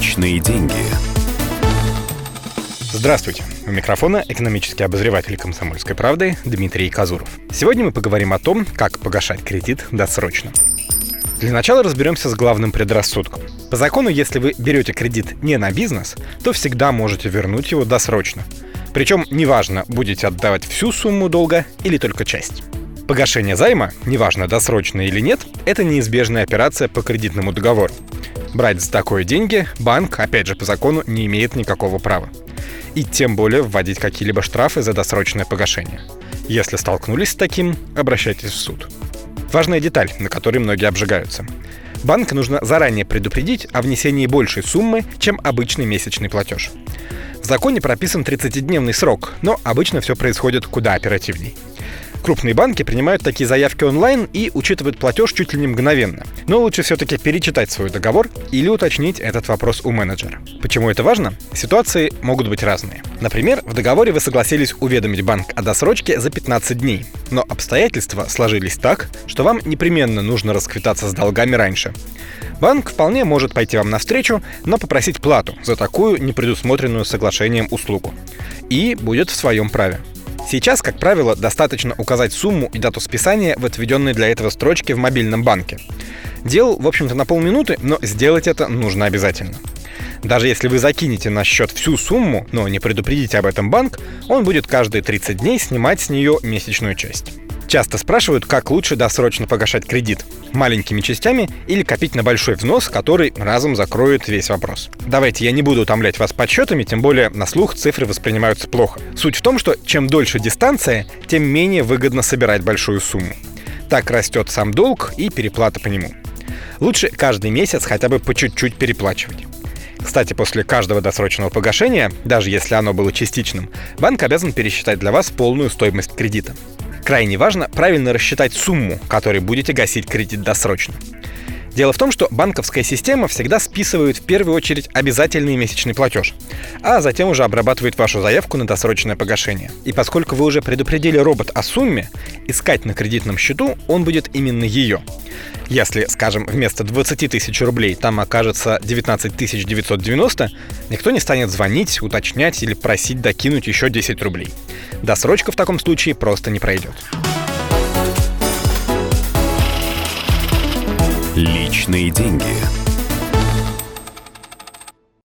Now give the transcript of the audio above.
Личные деньги. Здравствуйте. У микрофона экономический обозреватель «Комсомольской правды» Дмитрий Казуров. Сегодня мы поговорим о том, как погашать кредит досрочно. Для начала разберемся с главным предрассудком. По закону, если вы берете кредит не на бизнес, то всегда можете вернуть его досрочно. Причем неважно, будете отдавать всю сумму долга или только часть. Погашение займа, неважно досрочно или нет, это неизбежная операция по кредитному договору. Брать за такое деньги банк, опять же по закону, не имеет никакого права. И тем более вводить какие-либо штрафы за досрочное погашение. Если столкнулись с таким, обращайтесь в суд. Важная деталь, на которой многие обжигаются. Банк нужно заранее предупредить о внесении большей суммы, чем обычный месячный платеж. В законе прописан 30-дневный срок, но обычно все происходит куда оперативней. Крупные банки принимают такие заявки онлайн и учитывают платеж чуть ли не мгновенно. Но лучше все-таки перечитать свой договор или уточнить этот вопрос у менеджера. Почему это важно? Ситуации могут быть разные. Например, в договоре вы согласились уведомить банк о досрочке за 15 дней, но обстоятельства сложились так, что вам непременно нужно расквитаться с долгами раньше. Банк вполне может пойти вам навстречу, но попросить плату за такую непредусмотренную соглашением услугу. И будет в своем праве. Сейчас, как правило, достаточно указать сумму и дату списания в отведенной для этого строчке в мобильном банке. Дел, в общем-то, на полминуты, но сделать это нужно обязательно. Даже если вы закинете на счет всю сумму, но не предупредите об этом банк, он будет каждые 30 дней снимать с нее месячную часть. Часто спрашивают, как лучше досрочно погашать кредит. Маленькими частями или копить на большой взнос, который разом закроет весь вопрос. Давайте я не буду утомлять вас подсчетами, тем более на слух цифры воспринимаются плохо. Суть в том, что чем дольше дистанция, тем менее выгодно собирать большую сумму. Так растет сам долг и переплата по нему. Лучше каждый месяц хотя бы по чуть-чуть переплачивать. Кстати, после каждого досрочного погашения, даже если оно было частичным, банк обязан пересчитать для вас полную стоимость кредита. Крайне важно правильно рассчитать сумму, которой будете гасить кредит досрочно. Дело в том, что банковская система всегда списывает в первую очередь обязательный месячный платеж, а затем уже обрабатывает вашу заявку на досрочное погашение. И поскольку вы уже предупредили робот о сумме, искать на кредитном счету он будет именно ее. Если, скажем, вместо 20 тысяч рублей там окажется 19 990, никто не станет звонить, уточнять или просить докинуть еще 10 рублей. Досрочка в таком случае просто не пройдет. Личные деньги.